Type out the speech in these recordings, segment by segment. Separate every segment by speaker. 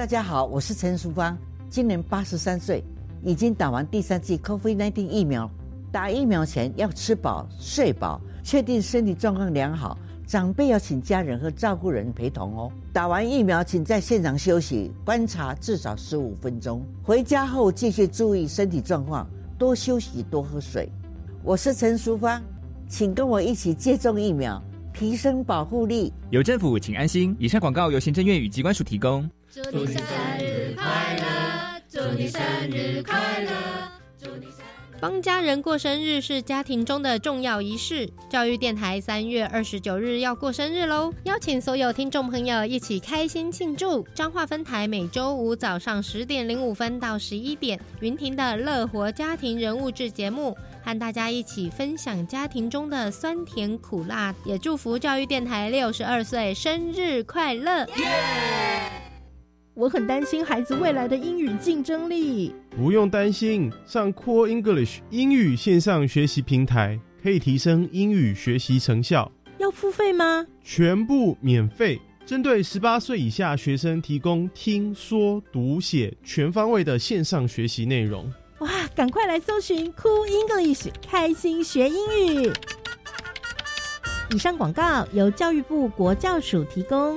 Speaker 1: 大家好，我是陈淑芳，今年八十三岁，已经打完第三剂 COVID-19 疫苗。打疫苗前要吃饱睡饱，确定身体状况良好。长辈要请家人和照顾人陪同哦。打完疫苗，请在现场休息观察至少十五分钟。回家后继续注意身体状况，多休息，多喝水。我是陈淑芳，请跟我一起接种疫苗，提升保护力。
Speaker 2: 有政府，请安心。以上广告由行政院与机关署提供。
Speaker 3: 祝你生日快乐！祝你生日快乐！祝你生帮家人过生日是家庭中的重要仪式。教育电台三月二十九日要过生日喽，邀请所有听众朋友一起开心庆祝。彰化分台每周五早上十点零五分到十一点，云庭的乐活家庭人物志节目，和大家一起分享家庭中的酸甜苦辣，也祝福教育电台六十二岁生日快乐。
Speaker 4: 我很担心孩子未来的英语竞争力。
Speaker 5: 不用担心，上 Core English 英语线上学习平台可以提升英语学习成效。
Speaker 4: 要付费吗？
Speaker 5: 全部免费，针对十八岁以下学生提供听说读写全方位的线上学习内容。
Speaker 4: 哇，赶快来搜寻 Cool English，开心学英语。以上广告由教育部国教署提供。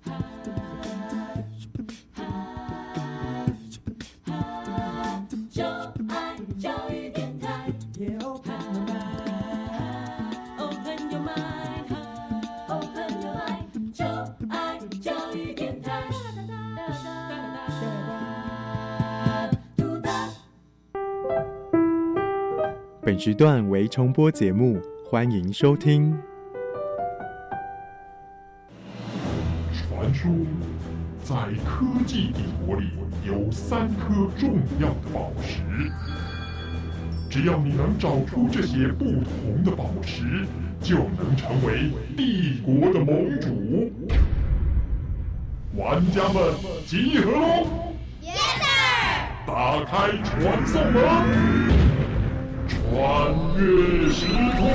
Speaker 6: 本时段为重播节目，欢迎收听。
Speaker 7: 传说在科技帝国里有三颗重要的宝石，只要你能找出这些不同的宝石，就能成为帝国的盟主。玩家们集合喽！打开传送门，穿越时空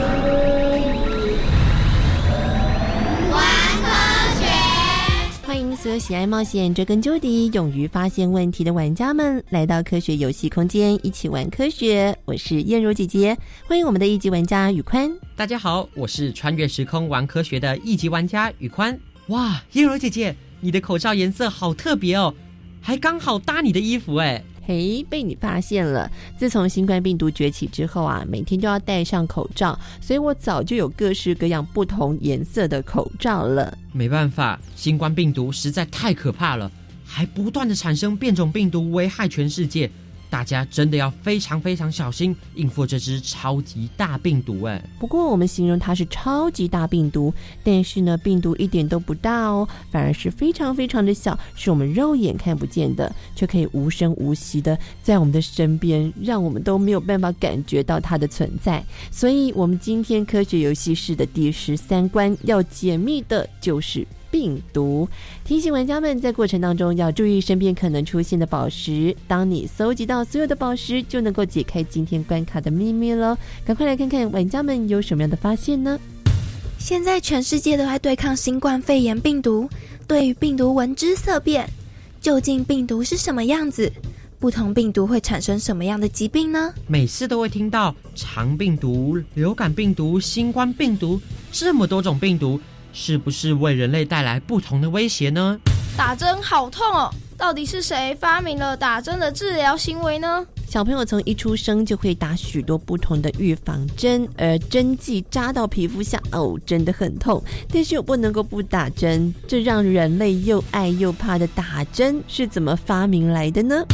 Speaker 7: 玩科学。
Speaker 3: 欢迎所有喜爱冒险、追根究底、勇于发现问题的玩家们来到科学游戏空间，一起玩科学。我是燕如姐姐，欢迎我们的一级玩家宇宽。
Speaker 8: 大家好，我是穿越时空玩科学的一级玩家宇宽。哇，燕如姐姐，你的口罩颜色好特别哦，还刚好搭你的衣服哎。
Speaker 3: 嘿，被你发现了！自从新冠病毒崛起之后啊，每天都要戴上口罩，所以我早就有各式各样不同颜色的口罩了。
Speaker 8: 没办法，新冠病毒实在太可怕了，还不断的产生变种病毒，危害全世界。大家真的要非常非常小心应付这只超级大病毒哎。
Speaker 3: 不过我们形容它是超级大病毒，但是呢，病毒一点都不大哦，反而是非常非常的小，是我们肉眼看不见的，却可以无声无息的在我们的身边，让我们都没有办法感觉到它的存在。所以，我们今天科学游戏室的第十三关要解密的就是。病毒提醒玩家们，在过程当中要注意身边可能出现的宝石。当你搜集到所有的宝石，就能够解开今天关卡的秘密了。赶快来看看玩家们有什么样的发现呢？
Speaker 9: 现在全世界都在对抗新冠肺炎病毒，对于病毒闻之色变。究竟病毒是什么样子？不同病毒会产生什么样的疾病呢？
Speaker 8: 每次都会听到肠病毒、流感病毒、新冠病毒，这么多种病毒。是不是为人类带来不同的威胁呢？
Speaker 10: 打针好痛哦！到底是谁发明了打针的治疗行为呢？
Speaker 3: 小朋友从一出生就会打许多不同的预防针，而针剂扎到皮肤下，哦，真的很痛。但是又不能够不打针，这让人类又爱又怕的打针是怎么发明来的呢？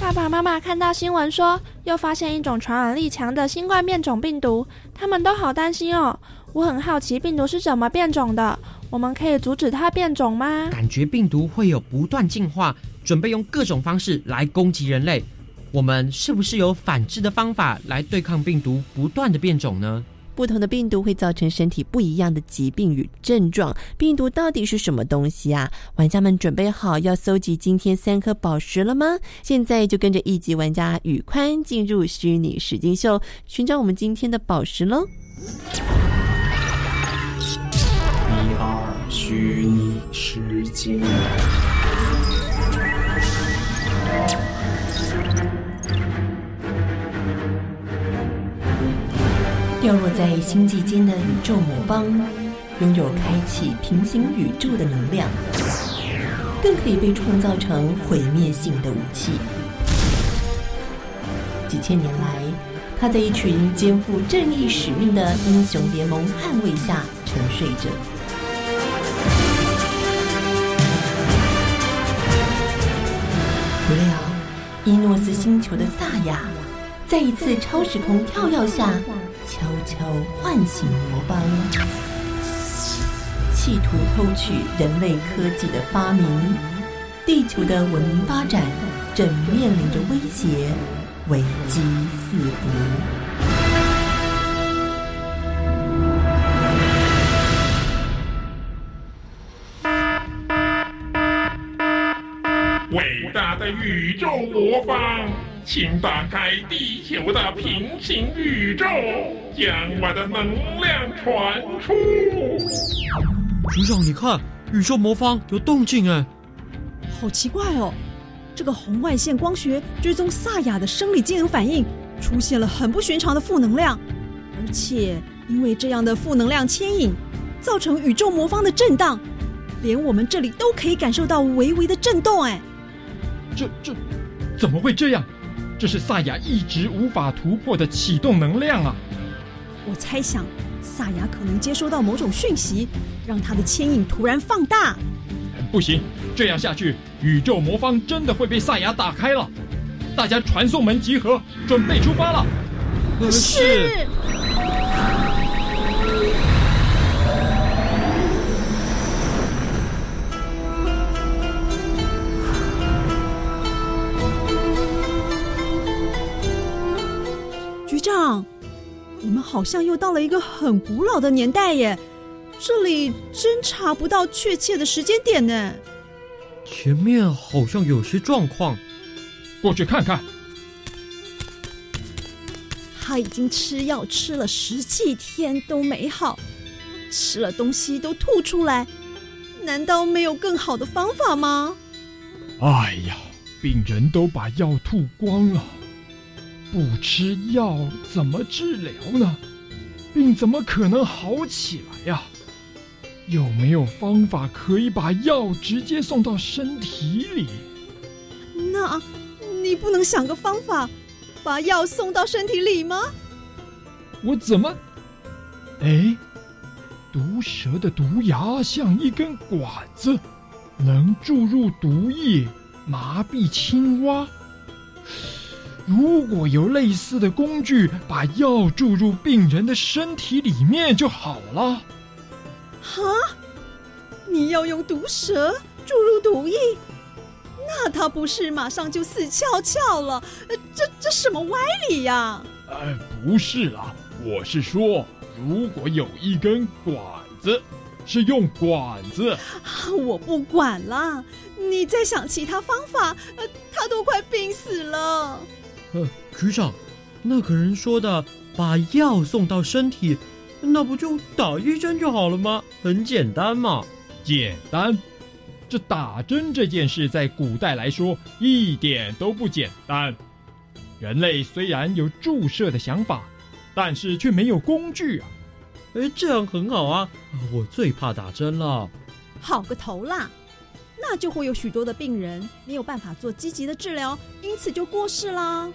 Speaker 10: 爸爸妈妈看到新闻说又发现一种传染力强的新冠变种病毒，他们都好担心哦。我很好奇，病毒是怎么变种的？我们可以阻止它变种吗？
Speaker 8: 感觉病毒会有不断进化，准备用各种方式来攻击人类。我们是不是有反制的方法来对抗病毒不断的变种呢？
Speaker 3: 不同的病毒会造成身体不一样的疾病与症状。病毒到底是什么东西啊？玩家们准备好要搜集今天三颗宝石了吗？现在就跟着一级玩家宇宽进入虚拟实境秀，寻找我们今天的宝石喽！
Speaker 11: 虚拟世界。
Speaker 3: 掉落在星际间的宇宙魔方，拥有开启平行宇宙的能量，更可以被创造成毁灭性的武器。几千年来，他在一群肩负正义使命的英雄联盟捍卫下沉睡着。伊诺斯星球的萨亚，在一次超时空跳跃下。悄悄唤醒魔方，企图偷取人类科技的发明，地球的文明发展正面临着威胁，危机四伏。
Speaker 7: 伟大的宇宙魔方！请打开地球的平行宇宙，将我的能量传出。
Speaker 8: 局长，你看，宇宙魔方有动静哎！
Speaker 12: 好奇怪哦，这个红外线光学追踪萨雅的生理机能反应出现了很不寻常的负能量，而且因为这样的负能量牵引，造成宇宙魔方的震荡，连我们这里都可以感受到微微的震动哎！
Speaker 13: 这这怎么会这样？这是萨雅一直无法突破的启动能量啊！
Speaker 12: 我猜想，萨雅可能接收到某种讯息，让他的牵引突然放大。
Speaker 13: 不行，这样下去，宇宙魔方真的会被萨雅打开了。大家传送门集合，准备出发了。
Speaker 12: 是。长，我们好像又到了一个很古老的年代耶！这里真查不到确切的时间点呢。
Speaker 8: 前面好像有些状况，
Speaker 13: 过去看看。
Speaker 12: 他已经吃药吃了十几天都没好，吃了东西都吐出来，难道没有更好的方法吗？
Speaker 13: 哎呀，病人都把药吐光了。不吃药怎么治疗呢？病怎么可能好起来呀？有没有方法可以把药直接送到身体里？
Speaker 12: 那，你不能想个方法，把药送到身体里吗？
Speaker 13: 我怎么？哎，毒蛇的毒牙像一根管子，能注入毒液，麻痹青蛙。如果有类似的工具，把药注入病人的身体里面就好了。
Speaker 12: 哈，你要用毒蛇注入毒液，那他不是马上就死翘翘了？这这什么歪理呀？
Speaker 13: 哎，不是啦，我是说，如果有一根管子，是用管子。
Speaker 12: 我不管了，你再想其他方法。呃，他都快病死了。
Speaker 8: 呃，局长，那个人说的把药送到身体，那不就打一针就好了吗？很简单嘛，
Speaker 13: 简单。这打针这件事在古代来说一点都不简单。人类虽然有注射的想法，但是却没有工具啊。
Speaker 8: 哎，这样很好啊，我最怕打针了。
Speaker 12: 好个头啦！那就会有许多的病人没有办法做积极的治疗，因此就过世啦。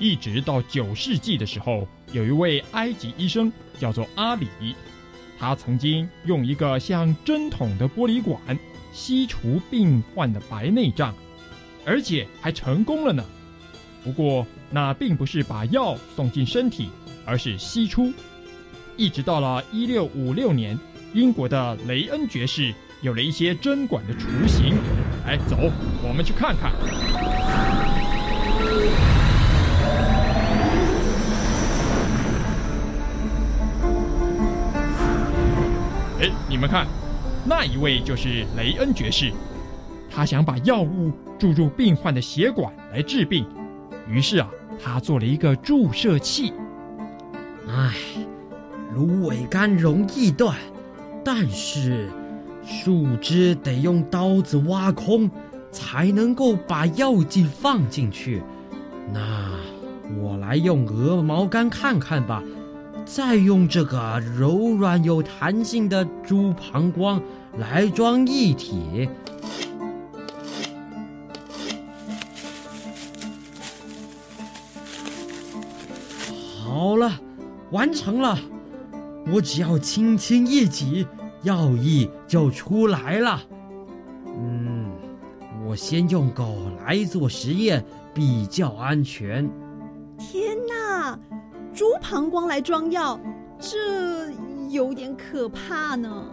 Speaker 13: 一直到九世纪的时候，有一位埃及医生叫做阿里，他曾经用一个像针筒的玻璃管吸除病患的白内障，而且还成功了呢。不过那并不是把药送进身体，而是吸出。一直到了一六五六年，英国的雷恩爵士。有了一些针管的雏形，来走，我们去看看。哎，你们看，那一位就是雷恩爵士，他想把药物注入病患的血管来治病，于是啊，他做了一个注射器。
Speaker 8: 唉，芦苇杆容易断，但是树枝得用刀子挖空，才能够把药剂放进去。那我来用鹅毛杆看看吧，再用这个柔软有弹性的猪膀胱来装液体。好了，完成了。我只要轻轻一挤，药液就出来了。嗯，我先用狗来做实验，比较安全。
Speaker 12: 天哪，猪膀胱来装药，这有点可怕呢。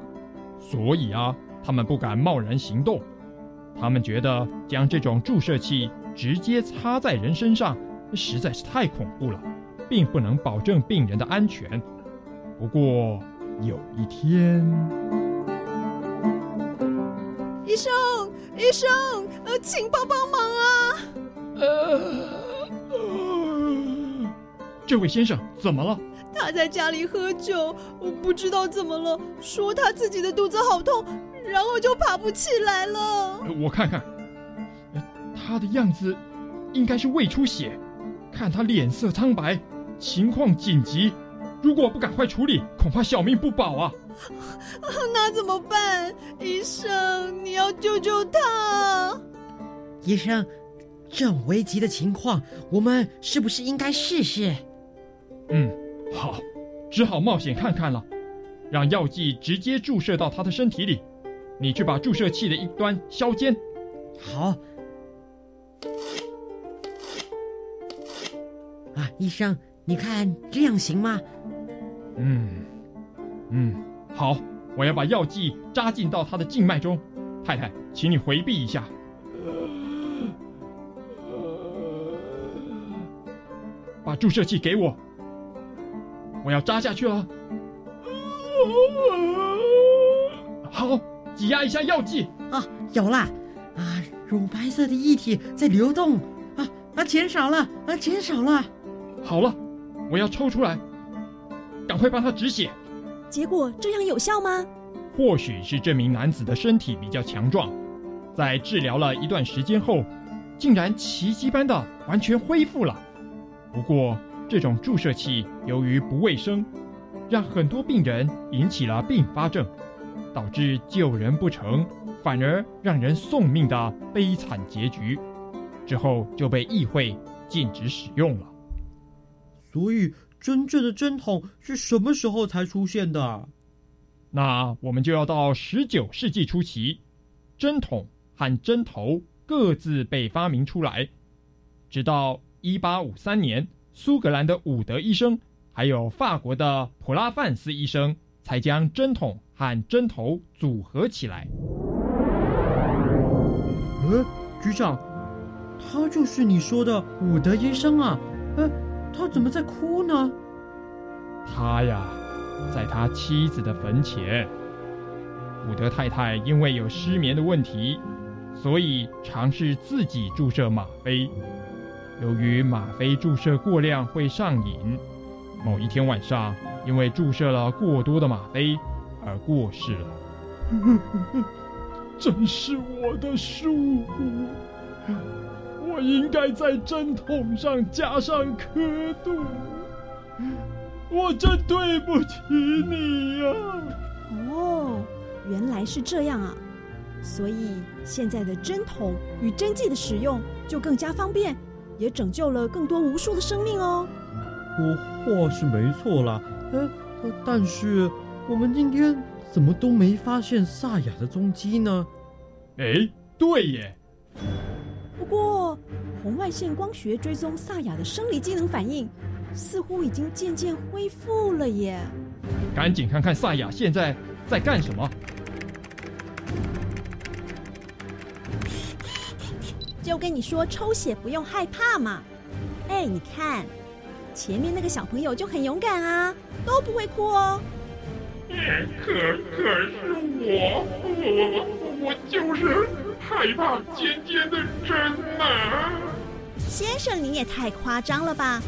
Speaker 13: 所以啊，他们不敢贸然行动。他们觉得将这种注射器直接插在人身上，实在是太恐怖了，并不能保证病人的安全。不过有一天，
Speaker 12: 医生，医生，呃，请帮帮忙啊！
Speaker 13: 呃，这位先生怎么了？
Speaker 12: 他在家里喝酒，我不知道怎么了，说他自己的肚子好痛，然后就爬不起来了。
Speaker 13: 我看看，他的样子应该是胃出血，看他脸色苍白，情况紧急。如果不赶快处理，恐怕小命不保啊！
Speaker 12: 那怎么办？医生，你要救救他！
Speaker 8: 医生，这么危急的情况，我们是不是应该试试？
Speaker 13: 嗯，好，只好冒险看看了。让药剂直接注射到他的身体里，你去把注射器的一端削尖。
Speaker 8: 好。啊，医生，你看这样行吗？
Speaker 13: 嗯，嗯，好，我要把药剂扎进到他的静脉中。太太，请你回避一下。把注射器给我，我要扎下去了。好，挤压一下药剂。
Speaker 8: 啊，有了！啊，乳白色的液体在流动。啊啊，减少了！啊，减少了！
Speaker 13: 好了，我要抽出来。赶快帮他止血。
Speaker 12: 结果这样有效吗？
Speaker 13: 或许是这名男子的身体比较强壮，在治疗了一段时间后，竟然奇迹般的完全恢复了。不过，这种注射器由于不卫生，让很多病人引起了并发症，导致救人不成，反而让人送命的悲惨结局。之后就被议会禁止使用了。
Speaker 8: 所以。真正的针筒是什么时候才出现的？
Speaker 13: 那我们就要到十九世纪初期，针筒和针头各自被发明出来，直到一八五三年，苏格兰的伍德医生还有法国的普拉范斯医生才将针筒和针头组合起来。
Speaker 8: 呃，局长，他就是你说的伍德医生啊？呃。他怎么在哭呢？
Speaker 13: 他呀，在他妻子的坟前。伍德太太因为有失眠的问题，所以尝试自己注射吗啡。由于吗啡注射过量会上瘾，某一天晚上，因为注射了过多的吗啡而过世了。真是我的疏忽。我应该在针筒上加上刻度，我真对不起你呀！
Speaker 12: 哦，原来是这样啊！所以现在的针筒与针剂的使用就更加方便，也拯救了更多无数的生命哦。
Speaker 8: 我话是没错啦，呃，但是我们今天怎么都没发现萨雅的踪迹呢？
Speaker 13: 哎，对耶。
Speaker 12: 不过，红外线光学追踪萨雅的生理机能反应，似乎已经渐渐恢复了耶。
Speaker 13: 赶紧看看萨雅现在在干什么。
Speaker 12: 就跟你说，抽血不用害怕嘛。哎，你看，前面那个小朋友就很勇敢啊，都不会哭哦。
Speaker 7: 可可是我我我就是害怕尖尖的针呐、
Speaker 12: 先生，你也太夸张了吧！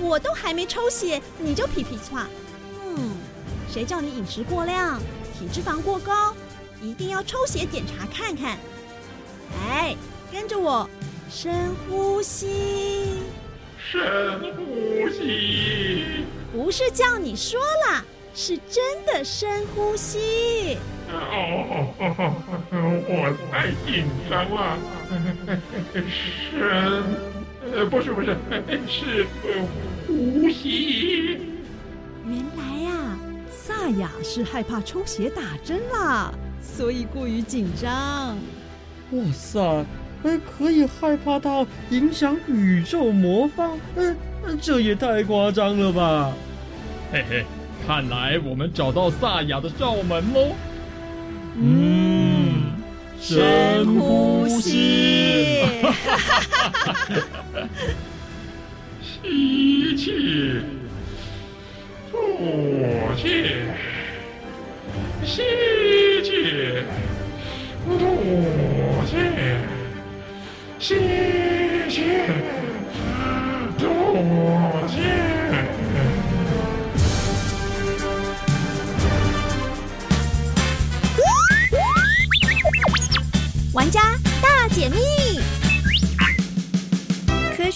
Speaker 12: 我都还没抽血，你就皮皮窜。嗯，谁叫你饮食过量，体脂肪过高，一定要抽血检查看看。哎，跟着我，深呼吸。
Speaker 7: 深呼吸。
Speaker 12: 不是叫你说啦，是真的深呼吸。
Speaker 7: 哦，我太紧张了。深，呃，不是不是，是呃呼吸。
Speaker 12: 原来呀、萨雅是害怕抽血打针啦，所以过于紧张。
Speaker 14: 哇塞，呃，可以害怕到影响宇宙魔方？这也太夸张了吧！
Speaker 13: 嘿嘿，看来我们找到萨雅的罩门喽。
Speaker 14: 嗯，
Speaker 12: 深呼吸。
Speaker 7: 哈哈吸气，吐气，吸气，吐气，吸气，吐气。
Speaker 4: 玩家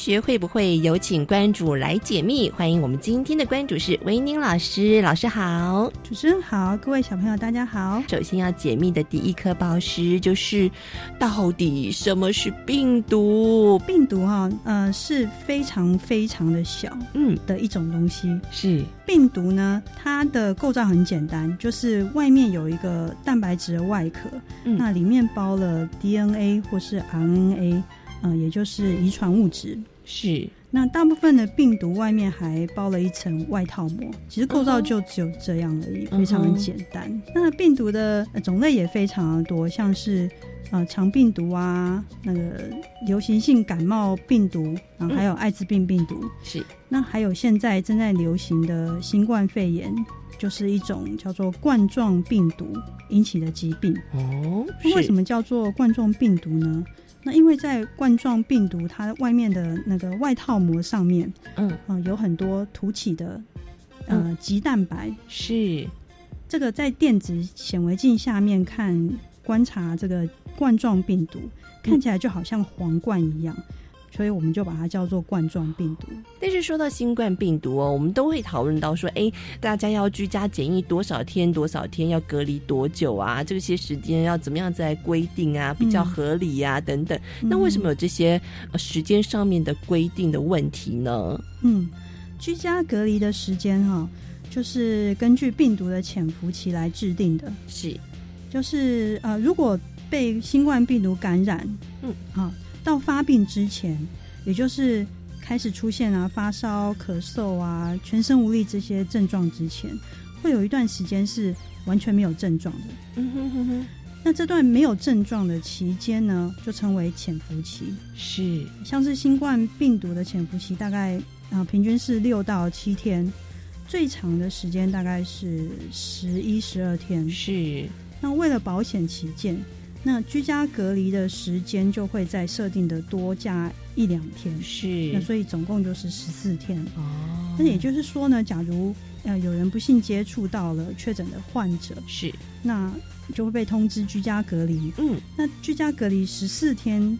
Speaker 3: 学会不会有请关主来解密？欢迎我们今天的关主是维宁老师，老师好，
Speaker 15: 主持人好，各位小朋友大家好。
Speaker 3: 首先要解密的第一颗宝石就是，到底什么是病毒？
Speaker 15: 病毒哈、呃是非常非常的小，
Speaker 3: 嗯
Speaker 15: 的一种东西。
Speaker 3: 是
Speaker 15: 病毒呢，它的构造很简单，就是外面有一个蛋白质的外壳，
Speaker 3: 嗯
Speaker 15: 那里面包了 DNA 或是 RNA，呃，也就是遗传物质。
Speaker 3: 是
Speaker 15: 那大部分的病毒外面还包了一层外套膜，其实构造就只有这样而已，非常的简单。那病毒的呃种类也非常的多，像是呃肠病毒啊，那个流行性感冒病毒，然后还有艾滋病病毒。
Speaker 3: 是
Speaker 15: 那还有现在正在流行的新冠肺炎，就是一种叫做冠状病毒引起的疾病。
Speaker 3: 哦
Speaker 15: 那为什么叫做冠状病毒呢？那因为在冠状病毒它外面的那个外套膜上面，
Speaker 3: 嗯。
Speaker 15: 呃有很多凸起的呃棘蛋白，
Speaker 3: 是。
Speaker 15: 这个在电子显微镜下面看观察这个冠状病毒，看起来就好像皇冠一样，所以我们就把它叫做冠状病毒。
Speaker 3: 但是说到新冠病毒哦，我们都会讨论到说，哎，大家要居家检疫多少天？多少天要隔离多久啊？这些时间要怎么样再规定啊？比较合理呀、等等。那为什么有这些呃时间上面的规定的问题呢？
Speaker 15: 嗯，居家隔离的时间哈、就是根据病毒的潜伏期来制定的。
Speaker 3: 是，
Speaker 15: 就是呃，如果被新冠病毒感染，
Speaker 3: 嗯，
Speaker 15: 啊，到发病之前，也就是开始出现啊发烧、咳嗽啊、全身无力这些症状之前，会有一段时间是完全没有症状的。
Speaker 3: 嗯哼哼哼，
Speaker 15: 那这段没有症状的期间呢，就称为潜伏期。
Speaker 3: 是，
Speaker 15: 像是新冠病毒的潜伏期大概啊、平均是六到七天，最长的时间大概是十一十二天。
Speaker 3: 是。
Speaker 15: 那为了保险起见，那居家隔离的时间就会在设定的多加一两天。
Speaker 3: 是
Speaker 15: 那所以总共就是十四天。
Speaker 3: 哦，
Speaker 15: 那也就是说呢，假如呃有人不幸接触到了确诊的患者，
Speaker 3: 是
Speaker 15: 那就会被通知居家隔离。
Speaker 3: 嗯，
Speaker 15: 那居家隔离十四天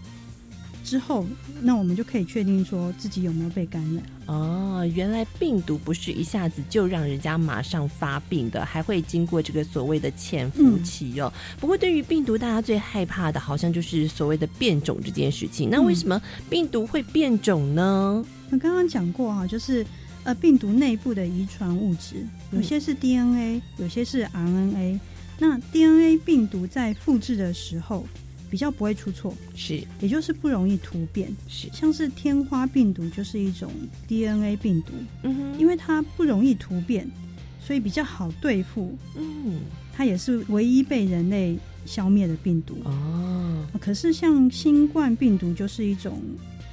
Speaker 15: 之后，那我们就可以确定说自己有没有被感染。
Speaker 3: 哦，原来病毒不是一下子就让人家马上发病的，还会经过这个所谓的潜伏期哦。不过，对于病毒，大家最害怕的好像就是所谓的变种这件事情。那为什么病毒会变种呢？
Speaker 15: 那刚刚讲过啊，就是呃病毒内部的遗传物质，有些是 DNA，有些是 RNA。那 DNA 病毒在复制的时候比较不会出错，
Speaker 3: 是，
Speaker 15: 也就是不容易突变。
Speaker 3: 是，
Speaker 15: 像是天花病毒就是一种 DNA 病毒，
Speaker 3: 嗯哼，
Speaker 15: 因为它不容易突变，所以比较好对付。
Speaker 3: 嗯，
Speaker 15: 它也是唯一被人类消灭的病毒。
Speaker 3: 哦，
Speaker 15: 可是像新冠病毒就是一种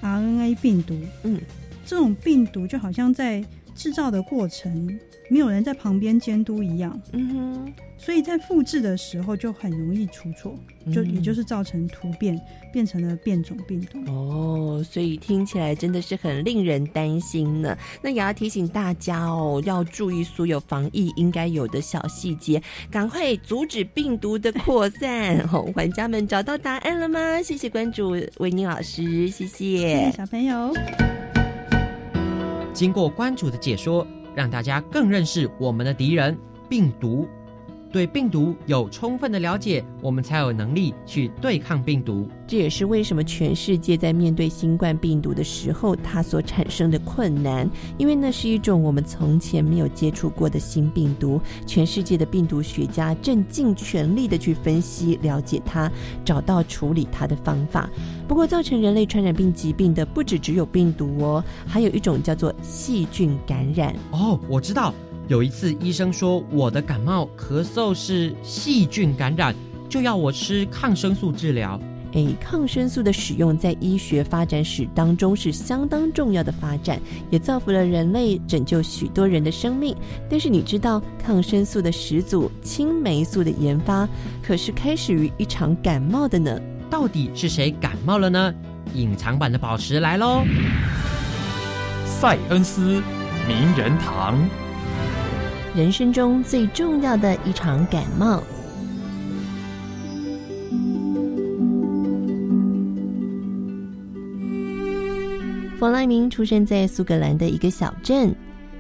Speaker 15: RNA 病毒，
Speaker 3: 嗯，
Speaker 15: 这种病毒就好像在制造的过程没有人在旁边监督一样，
Speaker 3: 嗯哼，
Speaker 15: 所以在复制的时候就很容易出错，就
Speaker 3: 嗯
Speaker 15: 也就是造成突变，变成了变种病毒。
Speaker 3: 哦，所以听起来真的是很令人担心呢。那也要提醒大家哦，要注意所有防疫应该有的小细节，赶快阻止病毒的扩散。哦，玩家们找到答案了吗？谢谢关注维尼老师，谢谢
Speaker 15: 小朋友。
Speaker 8: 经过关主的解说，让大家更认识我们的敌人——病毒。对病毒有充分的了解，我们才有能力去对抗病毒。
Speaker 3: 这也是为什么全世界在面对新冠病毒的时候，它所产生的困难，因为那是一种我们从前没有接触过的新病毒。全世界的病毒学家正尽全力的去分析、了解它，找到处理它的方法。不过，造成人类传染病疾病的不只只有病毒哦，还有一种叫做细菌感染。
Speaker 8: 哦，我知道。有一次，医生说我的感冒、咳嗽是细菌感染，就要我吃抗生素治疗。
Speaker 3: 诶，抗生素的使用在医学发展史当中是相当重要的发展，也造福了人类，拯救许多人的生命。但是你知道，抗生素的始祖青霉素的研发可是开始于一场感冒的呢？
Speaker 8: 到底是谁感冒了呢？隐藏版的宝石来喽！
Speaker 16: 塞恩斯名人堂。
Speaker 3: 人生中最重要的一场感冒。弗莱明出生在苏格兰的一个小镇，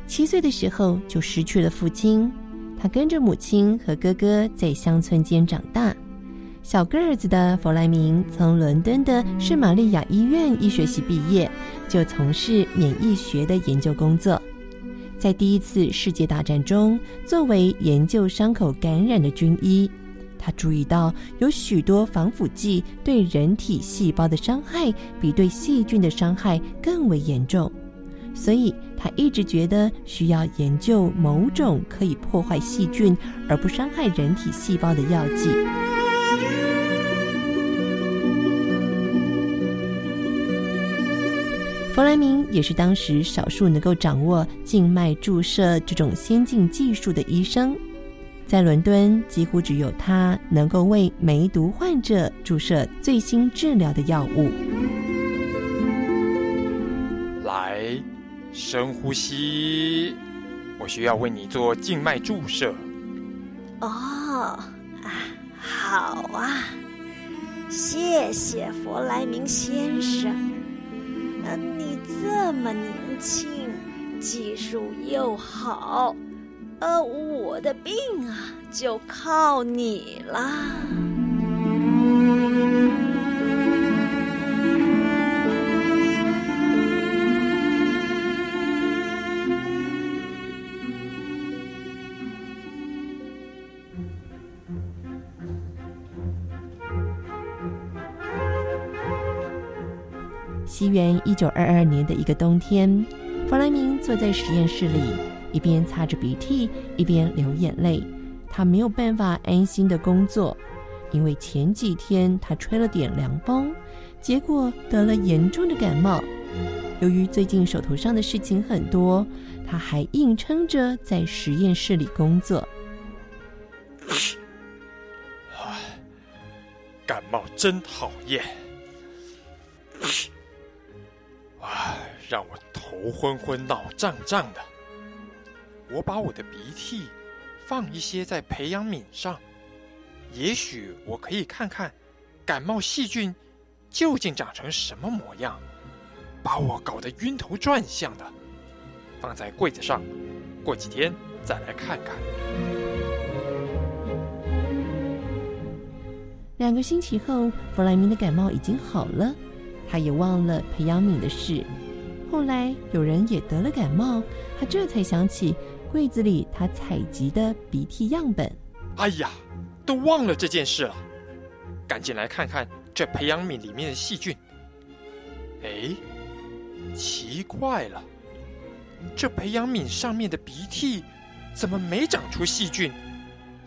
Speaker 3: 七岁的时候就失去了父亲。他跟着母亲和哥哥在乡村间长大。小个子的弗莱明从伦敦的圣玛利亚医院医学系毕业，就从事免疫学的研究工作。在第一次世界大战中，作为研究伤口感染的军医，他注意到有许多防腐剂对人体细胞的伤害比对细菌的伤害更为严重，所以他一直觉得需要研究某种可以破坏细菌而不伤害人体细胞的药剂。弗莱明也是当时少数能够掌握静脉注射这种先进技术的医生，在伦敦几乎只有他能够为梅毒患者注射最新治疗的药物。
Speaker 13: 来，深呼吸，我需要为你做静脉注射。
Speaker 17: 哦，啊，好啊，谢谢弗莱明先生。你这么年轻，技术又好，呃，我的病啊就靠你啦。
Speaker 3: 元一九二二年的一个冬天，弗莱明坐在实验室里，一边擦着鼻涕，一边流眼泪。他没有办法安心的工作，因为前几天他吹了点凉风，结果得了严重的感冒。由于最近手头上的事情很多，他还硬撑着在实验室里工作。
Speaker 13: 感冒真讨厌。唉，让我头昏昏、脑胀胀的。我把我的鼻涕放一些在培养皿上，也许我可以看看感冒细菌究竟长成什么模样。把我搞得晕头转向的，放在柜子上，过几天再来看看。
Speaker 3: 两个星期后，弗莱明的感冒已经好了，他也忘了培养皿的事。后来有人也得了感冒，他这才想起柜子里他采集的鼻涕样本。
Speaker 13: 哎呀，都忘了这件事了，赶紧来看看这培养皿里面的细菌。哎，奇怪了，这培养皿上面的鼻涕怎么没长出细菌，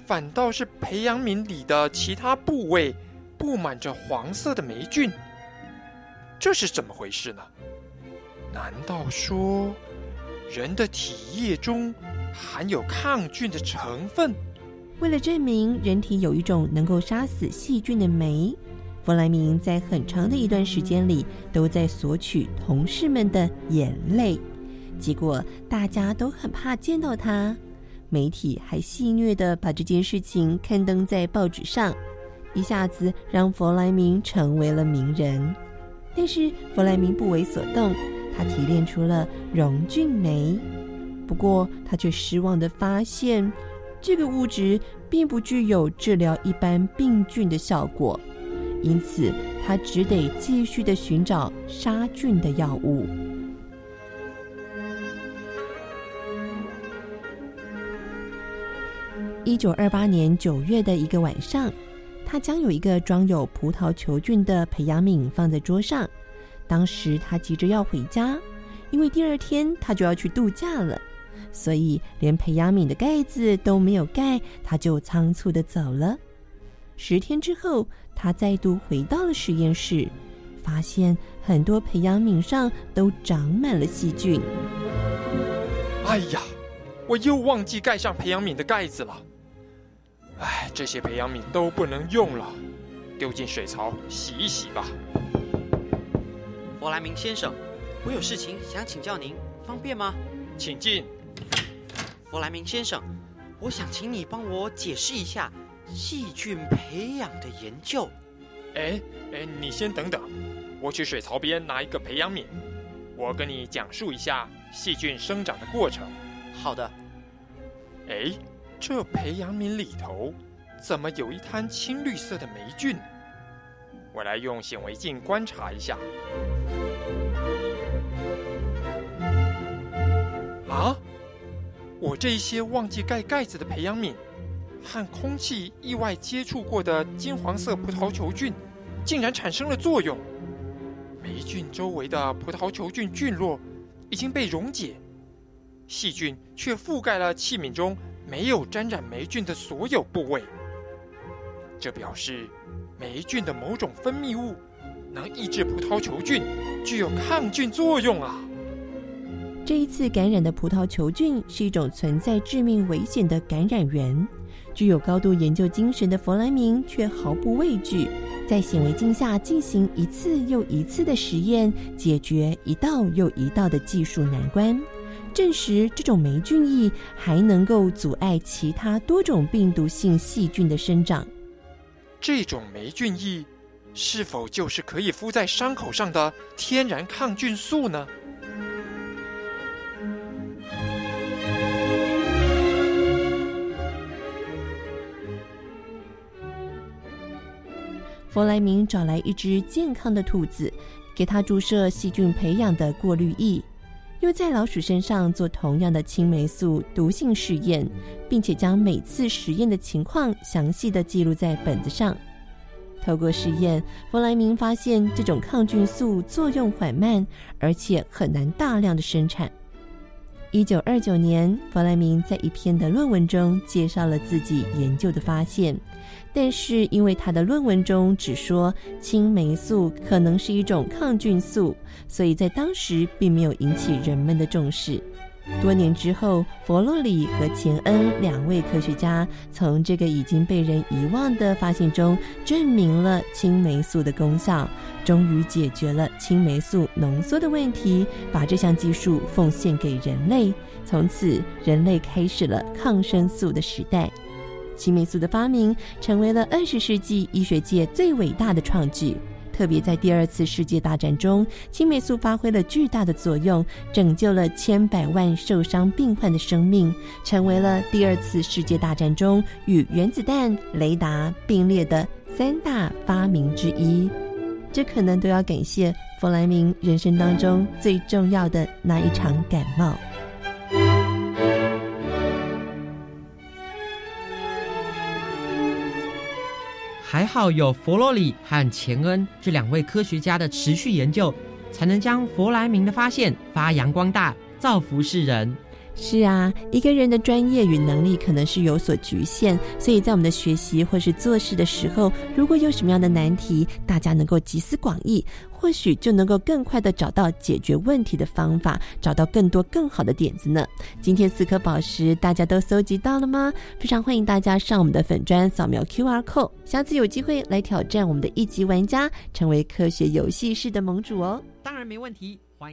Speaker 13: 反倒是培养皿里的其他部位布满着黄色的霉菌？这是怎么回事呢？难道说人的体液中含有抗菌的成分。
Speaker 3: 为了证明人体有一种能够杀死细菌的酶，弗莱明在很长的一段时间里都在索取同事们的眼泪。结果大家都很怕见到他，媒体还戏谑的把这件事情刊登在报纸上，一下子让弗莱明成为了名人。但是弗莱明不为所动，他提炼出了溶菌酶。不过他却失望的发现。这个物质并不具有治疗一般病菌的效果，因此他只得继续的寻找杀菌的药物。一九二八年九月的一个晚上，他将有一个装有葡萄球菌的培养皿放在桌上。当时他急着要回家，因为第二天他就要去度假了。所以连培养皿的盖子都没有盖，他就仓促的走了。十天之后，他再度回到了实验室，发现很多培养皿上都长满了细菌。
Speaker 13: 哎呀，我又忘记盖上培养皿的盖子了。哎，这些培养皿都不能用了，丢进水槽洗一洗吧。
Speaker 18: 弗莱明先生，我有事情想请教您，方便吗？
Speaker 13: 请进。
Speaker 18: 弗莱明先生，我想请你帮我解释一下细菌培养的研究。
Speaker 13: 哎哎，你先等等，我去水槽边拿一个培养皿，我跟你讲述一下细菌生长的过程。
Speaker 18: 好的。
Speaker 13: 哎，这培养皿里头怎么有一滩青绿色的霉菌？我来用显微镜观察一下。啊？我这一些忘记盖盖子的培养皿，和空气意外接触过的金黄色葡萄球菌，竟然产生了作用。霉菌周围的葡萄球菌菌落已经被溶解，细菌却覆盖了器皿中没有沾染霉菌的所有部位。这表示霉菌的某种分泌物能抑制葡萄球菌，具有抗菌作用啊！
Speaker 3: 这一次感染的葡萄球菌是一种存在致命危险的感染源。具有高度研究精神的弗莱明却毫不畏惧，在显微镜下进行一次又一次的实验，解决一道又一道的技术难关，证实这种霉菌液还能够阻碍其他多种病毒性细菌的生长。
Speaker 13: 这种霉菌液是否就是可以敷在伤口上的天然抗菌素呢？
Speaker 3: 弗莱明找来一只健康的兔子，给它注射细菌培养的过滤液，又在老鼠身上做同样的青霉素毒性试验，并且将每次实验的情况详细的记录在本子上。透过试验，弗莱明发现这种抗菌素作用缓慢，而且很难大量的生产。一九二九年，弗莱明在一篇的论文中介绍了自己研究的发现。但是，因为他的论文中只说青霉素可能是一种抗菌素，所以在当时并没有引起人们的重视。多年之后，佛洛里和钱恩两位科学家从这个已经被人遗忘的发现中证明了青霉素的功效，终于解决了青霉素浓缩的问题，把这项技术奉献给人类。从此，人类开始了抗生素的时代。青霉素的发明成为了二十世纪医学界最伟大的创举。特别在第二次世界大战中，青霉素发挥了巨大的作用，拯救了千百万受伤病患的生命，成为了第二次世界大战中与原子弹、雷达并列的三大发明之一。这可能都要感谢弗莱明人生当中最重要的那一场感冒。
Speaker 8: 还好有佛罗里和钱恩这两位科学家的持续研究，才能将佛莱明的发现发扬光大，造福世人。
Speaker 3: 是啊，一个人的专业与能力可能是有所局限，所以在我们的学习或是做事的时候，如果有什么样的难题，大家能够集思广益，或许就能够更快的找到解决问题的方法，找到更多更好的点子呢。今天四颗宝石大家都搜集到了吗？非常欢迎大家上我们的粉砖扫描 Q R code，下次有机会来挑战我们的一级玩家，成为科学游戏室的盟主哦。
Speaker 18: 当然没问题。